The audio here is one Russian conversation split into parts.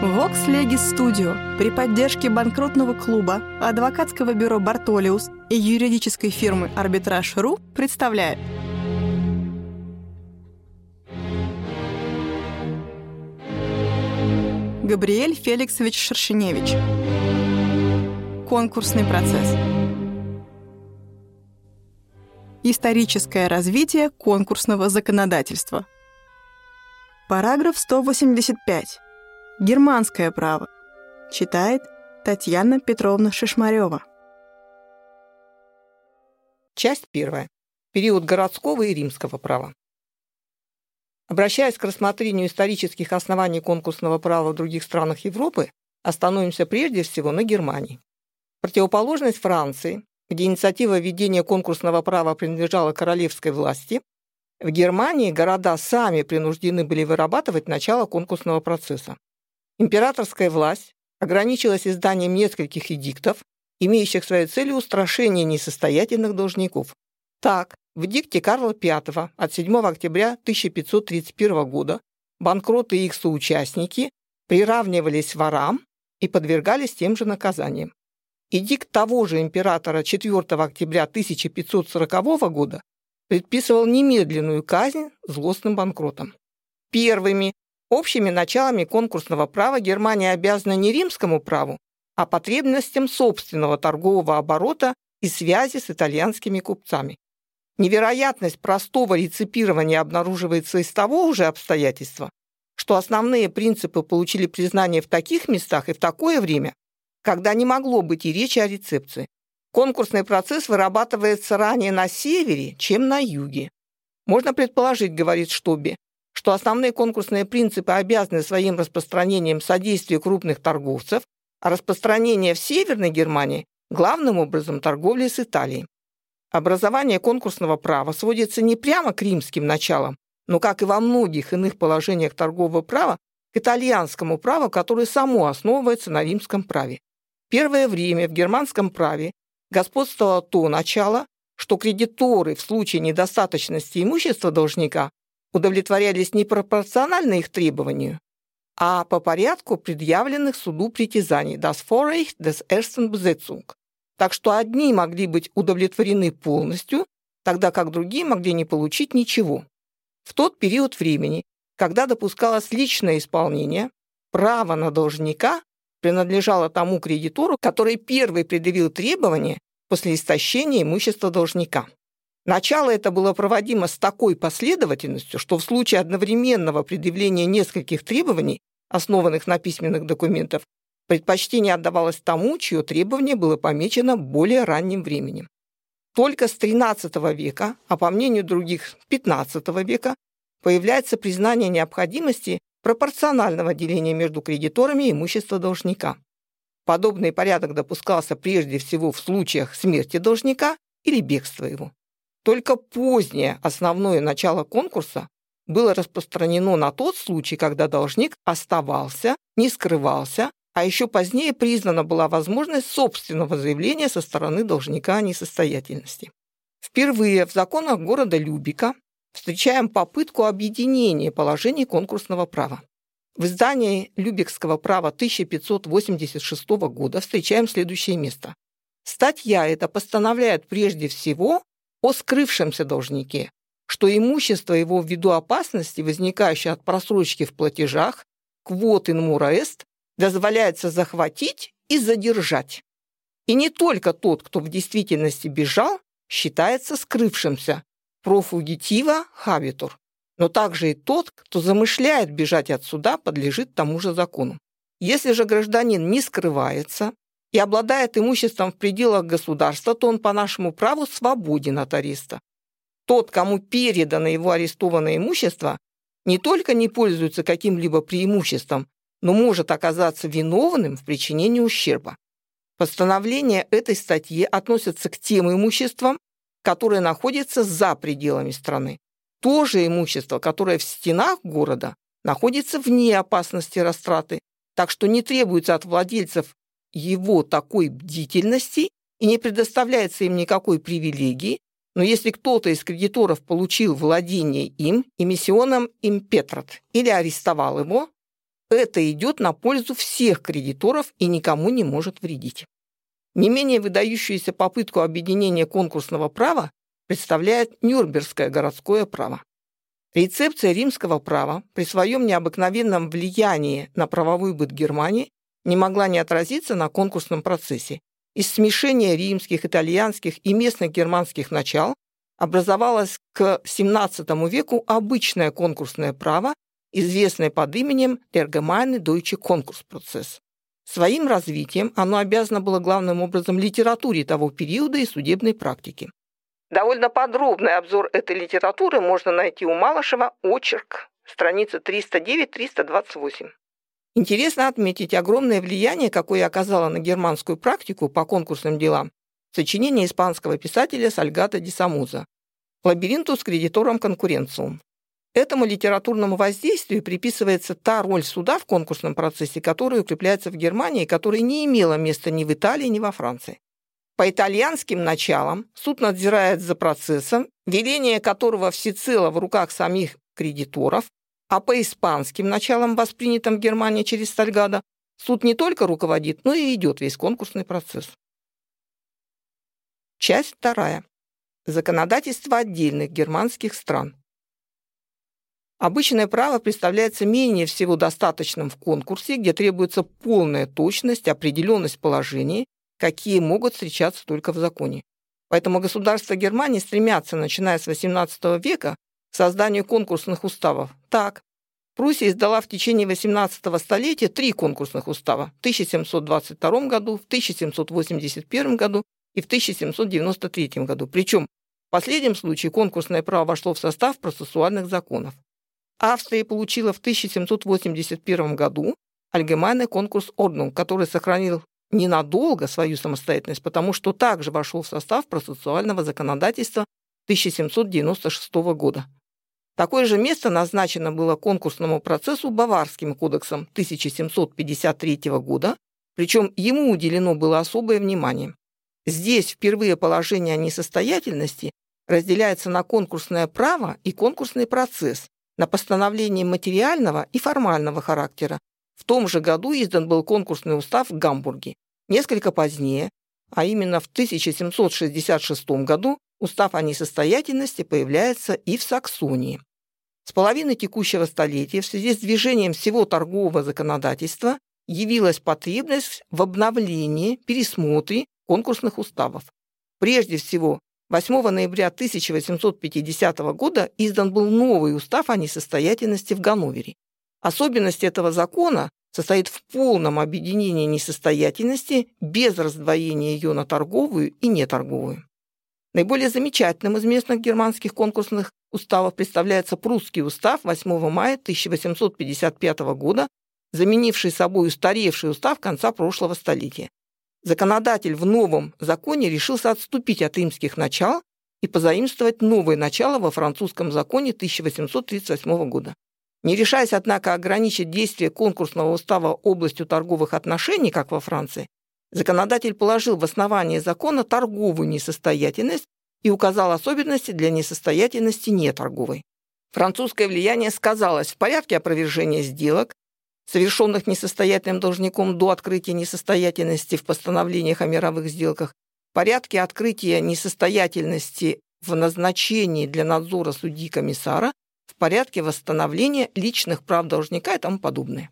Vox Legis Studio. При поддержке банкротного клуба, адвокатского бюро «Бартолиус» и юридической фирмы «Арбитраж.ру» представляет. Габриэль Феликсович Шершеневич. Конкурсный процесс. Историческое развитие конкурсного законодательства. Параграф 185 Германское право. Читает Татьяна Петровна Шишмарева. Часть первая. Период городского и римского права. Обращаясь к рассмотрению исторических оснований конкурсного права в других странах Европы, остановимся прежде всего на Германии. Противоположность Франции, где инициатива введения конкурсного права принадлежала королевской власти, в Германии города сами принуждены были вырабатывать начало конкурсного процесса. Императорская власть ограничилась изданием нескольких эдиктов, имеющих своей целью устрашение несостоятельных должников. Так, в эдикте Карла V от 7 октября 1531 года банкроты и их соучастники приравнивались ворам и подвергались тем же наказаниям. Эдикт того же императора 4 октября 1540 года предписывал немедленную казнь злостным банкротам. Первыми Общими началами конкурсного права Германия обязана не римскому праву, а потребностям собственного торгового оборота и связи с итальянскими купцами. Невероятность простого реципирования обнаруживается из того уже обстоятельства, что основные принципы получили признание в таких местах и в такое время, когда не могло быть и речи о рецепции. Конкурсный процесс вырабатывается ранее на севере, чем на юге. Можно предположить, говорит Штобе, что основные конкурсные принципы обязаны своим распространением содействию крупных торговцев, а распространение в Северной Германии главным образом торговли с Италией. Образование конкурсного права сводится не прямо к римским началам, но, как и во многих иных положениях торгового права, к итальянскому праву, которое само основывается на римском праве. Первое время в германском праве господствовало то начало, что кредиторы в случае недостаточности имущества должника удовлетворялись не пропорционально их требованию, а по порядку предъявленных суду притязаний das Vorrecht des ersten Besetzung. Так что одни могли быть удовлетворены полностью, тогда как другие могли не получить ничего. В тот период времени, когда допускалось личное исполнение, право на должника принадлежало тому кредитору, который первый предъявил требования после истощения имущества должника. Начало это было проводимо с такой последовательностью, что в случае одновременного предъявления нескольких требований, основанных на письменных документах, предпочтение отдавалось тому, чье требование было помечено более ранним временем. Только с XIII века, а по мнению других XV века, появляется признание необходимости пропорционального деления между кредиторами имущества должника. Подобный порядок допускался прежде всего в случаях смерти должника или бегства его. Только позднее основное начало конкурса было распространено на тот случай, когда должник оставался, не скрывался, а еще позднее признана была возможность собственного заявления со стороны должника о несостоятельности. Впервые в законах города Любика встречаем попытку объединения положений конкурсного права. В издании Любекского права 1586 года встречаем следующее место. Статья эта постановляет прежде всего о скрывшемся должнике, что имущество его ввиду опасности, возникающей от просрочки в платежах, квот mura est, дозволяется захватить и задержать. И не только тот, кто в действительности бежал, считается скрывшимся, профугитива хабитур, но также и тот, кто замышляет бежать от суда, подлежит тому же закону. Если же гражданин не скрывается, и обладает имуществом в пределах государства, то он по нашему праву свободен от ареста. Тот, кому передано его арестованное имущество, не только не пользуется каким-либо преимуществом, но может оказаться виновным в причинении ущерба. Постановление этой статьи относится к тем имуществам, которые находятся за пределами страны. То же имущество, которое в стенах города, находится вне опасности растраты, так что не требуется от владельцев его такой бдительности и не предоставляется им никакой привилегии, но если кто-то из кредиторов получил владение им, эмиссионом импетрат, или арестовал его, это идет на пользу всех кредиторов и никому не может вредить. Не менее выдающуюся попытку объединения конкурсного права представляет Нюрнбергское городское право. Рецепция римского права при своем необыкновенном влиянии на правовой быт Германии не могла не отразиться на конкурсном процессе. Из смешения римских, итальянских и местных германских начал образовалось к XVII веку обычное конкурсное право, известное под именем Allgemeine Deutsche Konkursprozess. Своим развитием оно обязано было главным образом литературе того периода и судебной практике. Довольно подробный обзор этой литературы можно найти у Малышева «Очерк», страница 309-328. Интересно отметить огромное влияние, какое оказало на германскую практику по конкурсным делам сочинение испанского писателя Сальгата Ди Самуза «Лабиринту с кредитором конкуренциум». Этому литературному воздействию приписывается та роль суда в конкурсном процессе, которая укрепляется в Германии которая не имела места ни в Италии, ни во Франции. По итальянским началам суд надзирает за процессом, веление которого всецело в руках самих кредиторов, а по испанским началам, воспринятым в Германии через Стальгада, суд не только руководит, но и ведет весь конкурсный процесс. Часть вторая. Законодательство отдельных германских стран. Обычное право представляется менее всего достаточным в конкурсе, где требуется полная точность, определенность положений, какие могут встречаться только в законе. Поэтому государства Германии стремятся, начиная с XVIII века, к созданию конкурсных уставов. Так, Пруссия издала в течение XVIII столетия три конкурсных устава в 1722 году, в 1781 году и в 1793 году. Причем в последнем случае конкурсное право вошло в состав процессуальных законов. Австрия получила в 1781 году Allgemeine конкурс Ordnung, который сохранил ненадолго свою самостоятельность, потому что также вошел в состав процессуального законодательства 1796 года. Такое же место назначено было конкурсному процессу Баварским кодексом 1753 года, причем ему уделено было особое внимание. Здесь впервые положение о несостоятельности разделяется на конкурсное право и конкурсный процесс, на постановление материального и формального характера. В том же году издан был конкурсный устав в Гамбурге. Несколько позднее, а именно в 1766 году, устав о несостоятельности появляется и в Саксонии. С половины текущего столетия в связи с движением всего торгового законодательства явилась потребность в обновлении, пересмотре конкурсных уставов. Прежде всего, 8 ноября 1850 года издан был новый устав о несостоятельности в Ганновере. Особенность этого закона состоит в полном объединении несостоятельности без раздвоения ее на торговую и неторговую. Наиболее замечательным из местных германских конкурсных уставов представляется прусский устав 8 мая 1855 года, заменивший собой устаревший устав конца прошлого столетия. Законодатель в новом законе решился отступить от римских начал и позаимствовать новое начало во французском законе 1838 года. Не решаясь, однако, ограничить действие конкурсного устава областью торговых отношений, как во Франции, законодатель положил в основание закона торговую несостоятельность и указал особенности для несостоятельности неторговой. Французское влияние сказалось в порядке опровержения сделок, совершенных несостоятельным должником до открытия несостоятельности в постановлениях о мировых сделках, порядке открытия несостоятельности в назначении для надзора судьи-комиссара, в порядке восстановления личных прав должника и тому подобное.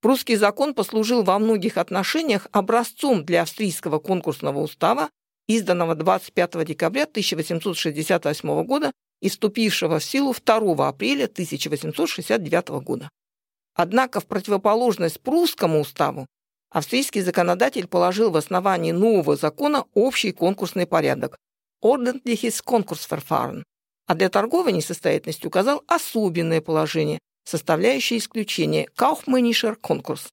Прусский закон послужил во многих отношениях образцом для австрийского конкурсного устава, изданного 25 декабря 1868 года и вступившего в силу 2 апреля 1869 года. Однако в противоположность прусскому уставу австрийский законодатель положил в основании нового закона общий конкурсный порядок Ordentliches Konkursverfahren, а для торговой несостоятельности указал особенное положение, составляющее исключение Kaufmännischer конкурс.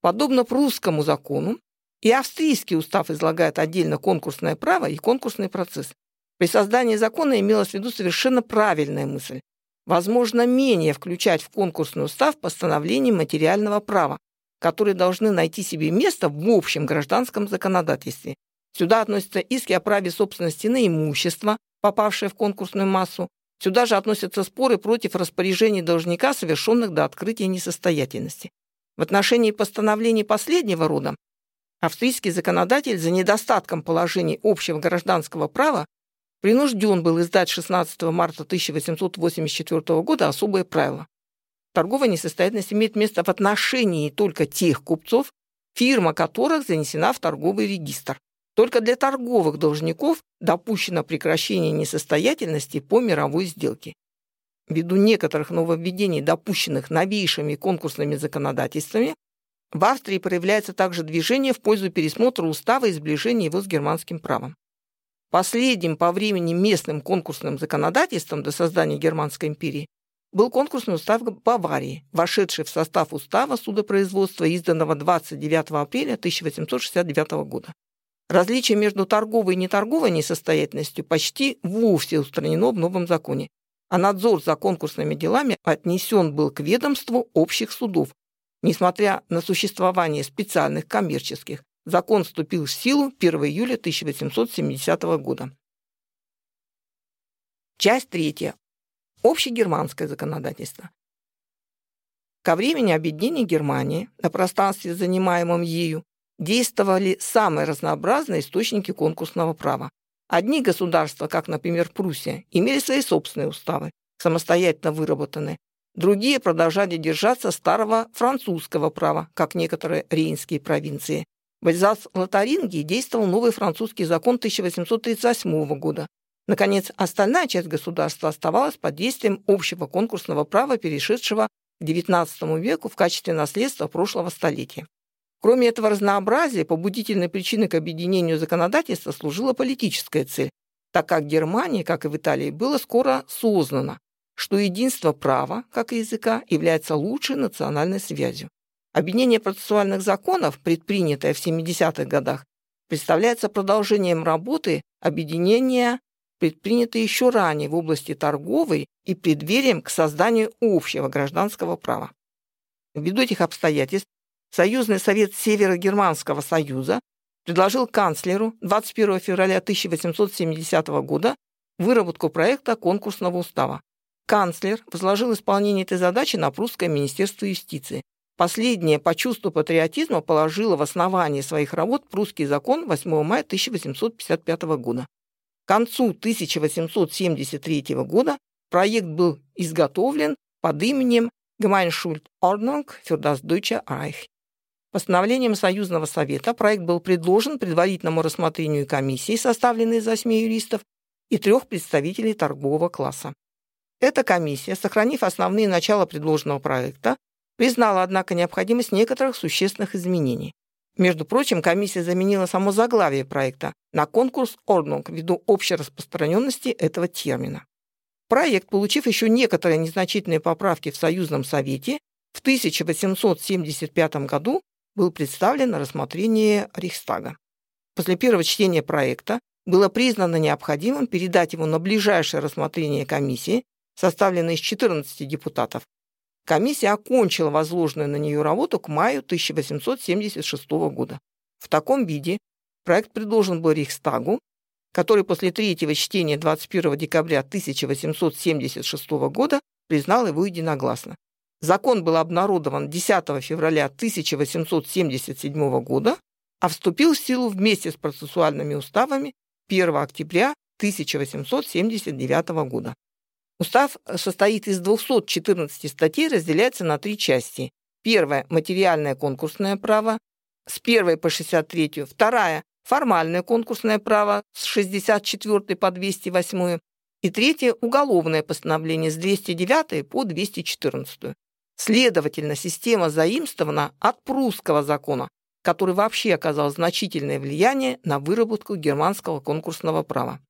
Подобно прусскому закону, и австрийский устав излагает отдельно конкурсное право и конкурсный процесс. При создании закона имелась в виду совершенно правильная мысль возможно менее включать в конкурсный устав постановления материального права, которые должны найти себе место в общем гражданском законодательстве. Сюда относятся иски о праве собственности на имущество, попавшее в конкурсную массу. Сюда же относятся споры против распоряжений должника, совершенных до открытия несостоятельности. В отношении постановлений последнего рода австрийский законодатель за недостатком положений общего гражданского права принужден был издать 16 марта 1884 года особое правило. Торговая несостоятельность имеет место в отношении только тех купцов, фирма которых занесена в торговый регистр. Только для торговых должников допущено прекращение несостоятельности по мировой сделке. Ввиду некоторых нововведений, допущенных новейшими конкурсными законодательствами, в Австрии проявляется также движение в пользу пересмотра устава и сближения его с германским правом. Последним по времени местным конкурсным законодательством до создания Германской империи был конкурсный устав Баварии, вошедший в состав устава судопроизводства, изданного 29 апреля 1869 года. Различие между торговой и неторговой несостоятельностью почти вовсе устранено в новом законе, а надзор за конкурсными делами отнесен был к ведомству общих судов. Несмотря на существование специальных коммерческих, закон вступил в силу 1 июля 1870 года. Часть третья. Общегерманское законодательство. Ко времени объединения Германии на пространстве, занимаемом ею, действовали самые разнообразные источники конкурсного права. Одни государства, как, например, Пруссия, имели свои собственные уставы, самостоятельно выработанные. Другие продолжали держаться старого французского права, как некоторые рейнские провинции. В Эльзас-Лотарингии действовал новый французский закон 1838 года. Наконец, остальная часть государства оставалась под действием общего конкурсного права, перешедшего к XIX веку в качестве наследства прошлого столетия. Кроме этого разнообразия, побудительной причиной к объединению законодательства служила политическая цель, так как Германия, как и в Италии, было скоро сознано, что единство права, как и языка, является лучшей национальной связью. Объединение процессуальных законов, предпринятое в 70-х годах, представляется продолжением работы объединения, предпринятой еще ранее в области торговой и преддверием к созданию общего гражданского права. Ввиду этих обстоятельств Союзный совет Северо-Германского союза предложил канцлеру 21 февраля 1870 года выработку проекта конкурсного устава. Канцлер возложил исполнение этой задачи на прусское министерство юстиции. Последнее по чувству патриотизма положило в основании своих работ прусский закон 8 мая 1855 года. К концу 1873 года проект был изготовлен под именем Gemeinschuld-Ordnung für das Deutsche Reich. Постановлением Союзного совета проект был предложен предварительному рассмотрению комиссии, составленной из восьми юристов и трех представителей торгового класса. Эта комиссия, сохранив основные начала предложенного проекта, признала, однако, необходимость некоторых существенных изменений. Между прочим, комиссия заменила само заглавие проекта на конкурс «Орднунг» ввиду общей распространенности этого термина. Проект, получив еще некоторые незначительные поправки в Союзном Совете, в 1875 году был представлен на рассмотрение Рейхстага. После первого чтения проекта было признано необходимым передать его на ближайшее рассмотрение комиссии, составленной из 14 депутатов. Комиссия окончила возложенную на нее работу к маю 1876 года. В таком виде проект предложен был Рейхстагу, который после третьего чтения 21 декабря 1876 года признал его единогласно. Закон был обнародован 10 февраля 1877 года, а вступил в силу вместе с процессуальными уставами 1 октября 1879 года. Устав состоит из 214 статей, разделяется на три части. Первая – материальное конкурсное право с 1 по 63, вторая – формальное конкурсное право с 64 по 208 и третье – уголовное постановление с 209 по 214. Следовательно, система заимствована от прусского закона, который вообще оказал значительное влияние на выработку германского конкурсного права.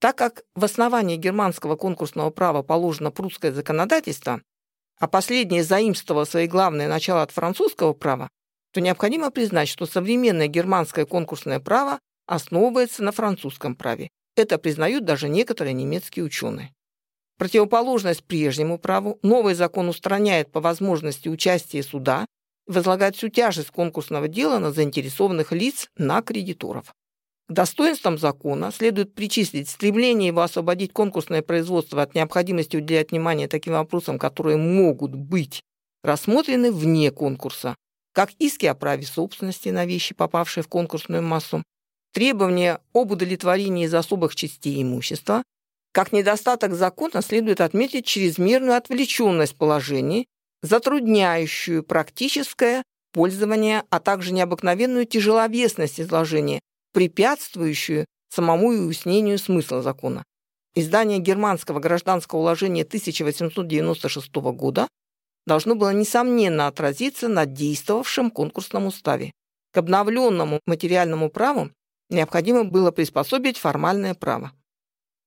Так как в основании германского конкурсного права положено прусское законодательство, а последнее заимствовало свои главные начала от французского права, то необходимо признать, что современное германское конкурсное право основывается на французском праве. Это признают даже некоторые немецкие ученые противоположность прежнему праву, новый закон устраняет по возможности участия суда возлагает всю тяжесть конкурсного дела на заинтересованных лиц, на кредиторов. К достоинствам закона следует причислить стремление его освободить конкурсное производство от необходимости уделять внимание таким вопросам, которые могут быть рассмотрены вне конкурса, как иски о праве собственности на вещи, попавшие в конкурсную массу, требования об удовлетворении из особых частей имущества, как недостаток закона следует отметить чрезмерную отвлеченность положений, затрудняющую практическое пользование, а также необыкновенную тяжеловесность изложения, препятствующую самому уяснению смысла закона. Издание германского гражданского уложения 1896 года должно было несомненно отразиться на действовавшем конкурсном уставе. К обновленному материальному праву необходимо было приспособить формальное право.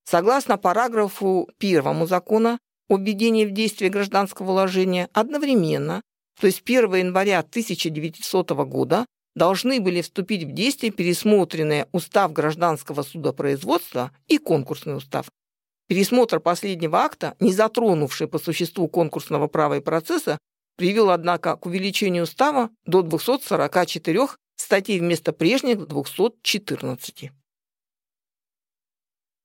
Согласно параграфу первому закона о введении в действие гражданского уложения, одновременно, то есть 1 января 1900 года, должны были вступить в действие пересмотренные Устав гражданского судопроизводства и конкурсный устав. Пересмотр последнего акта, не затронувший по существу конкурсного права и процесса, привел, однако, к увеличению устава до 244 статей вместо прежних 214.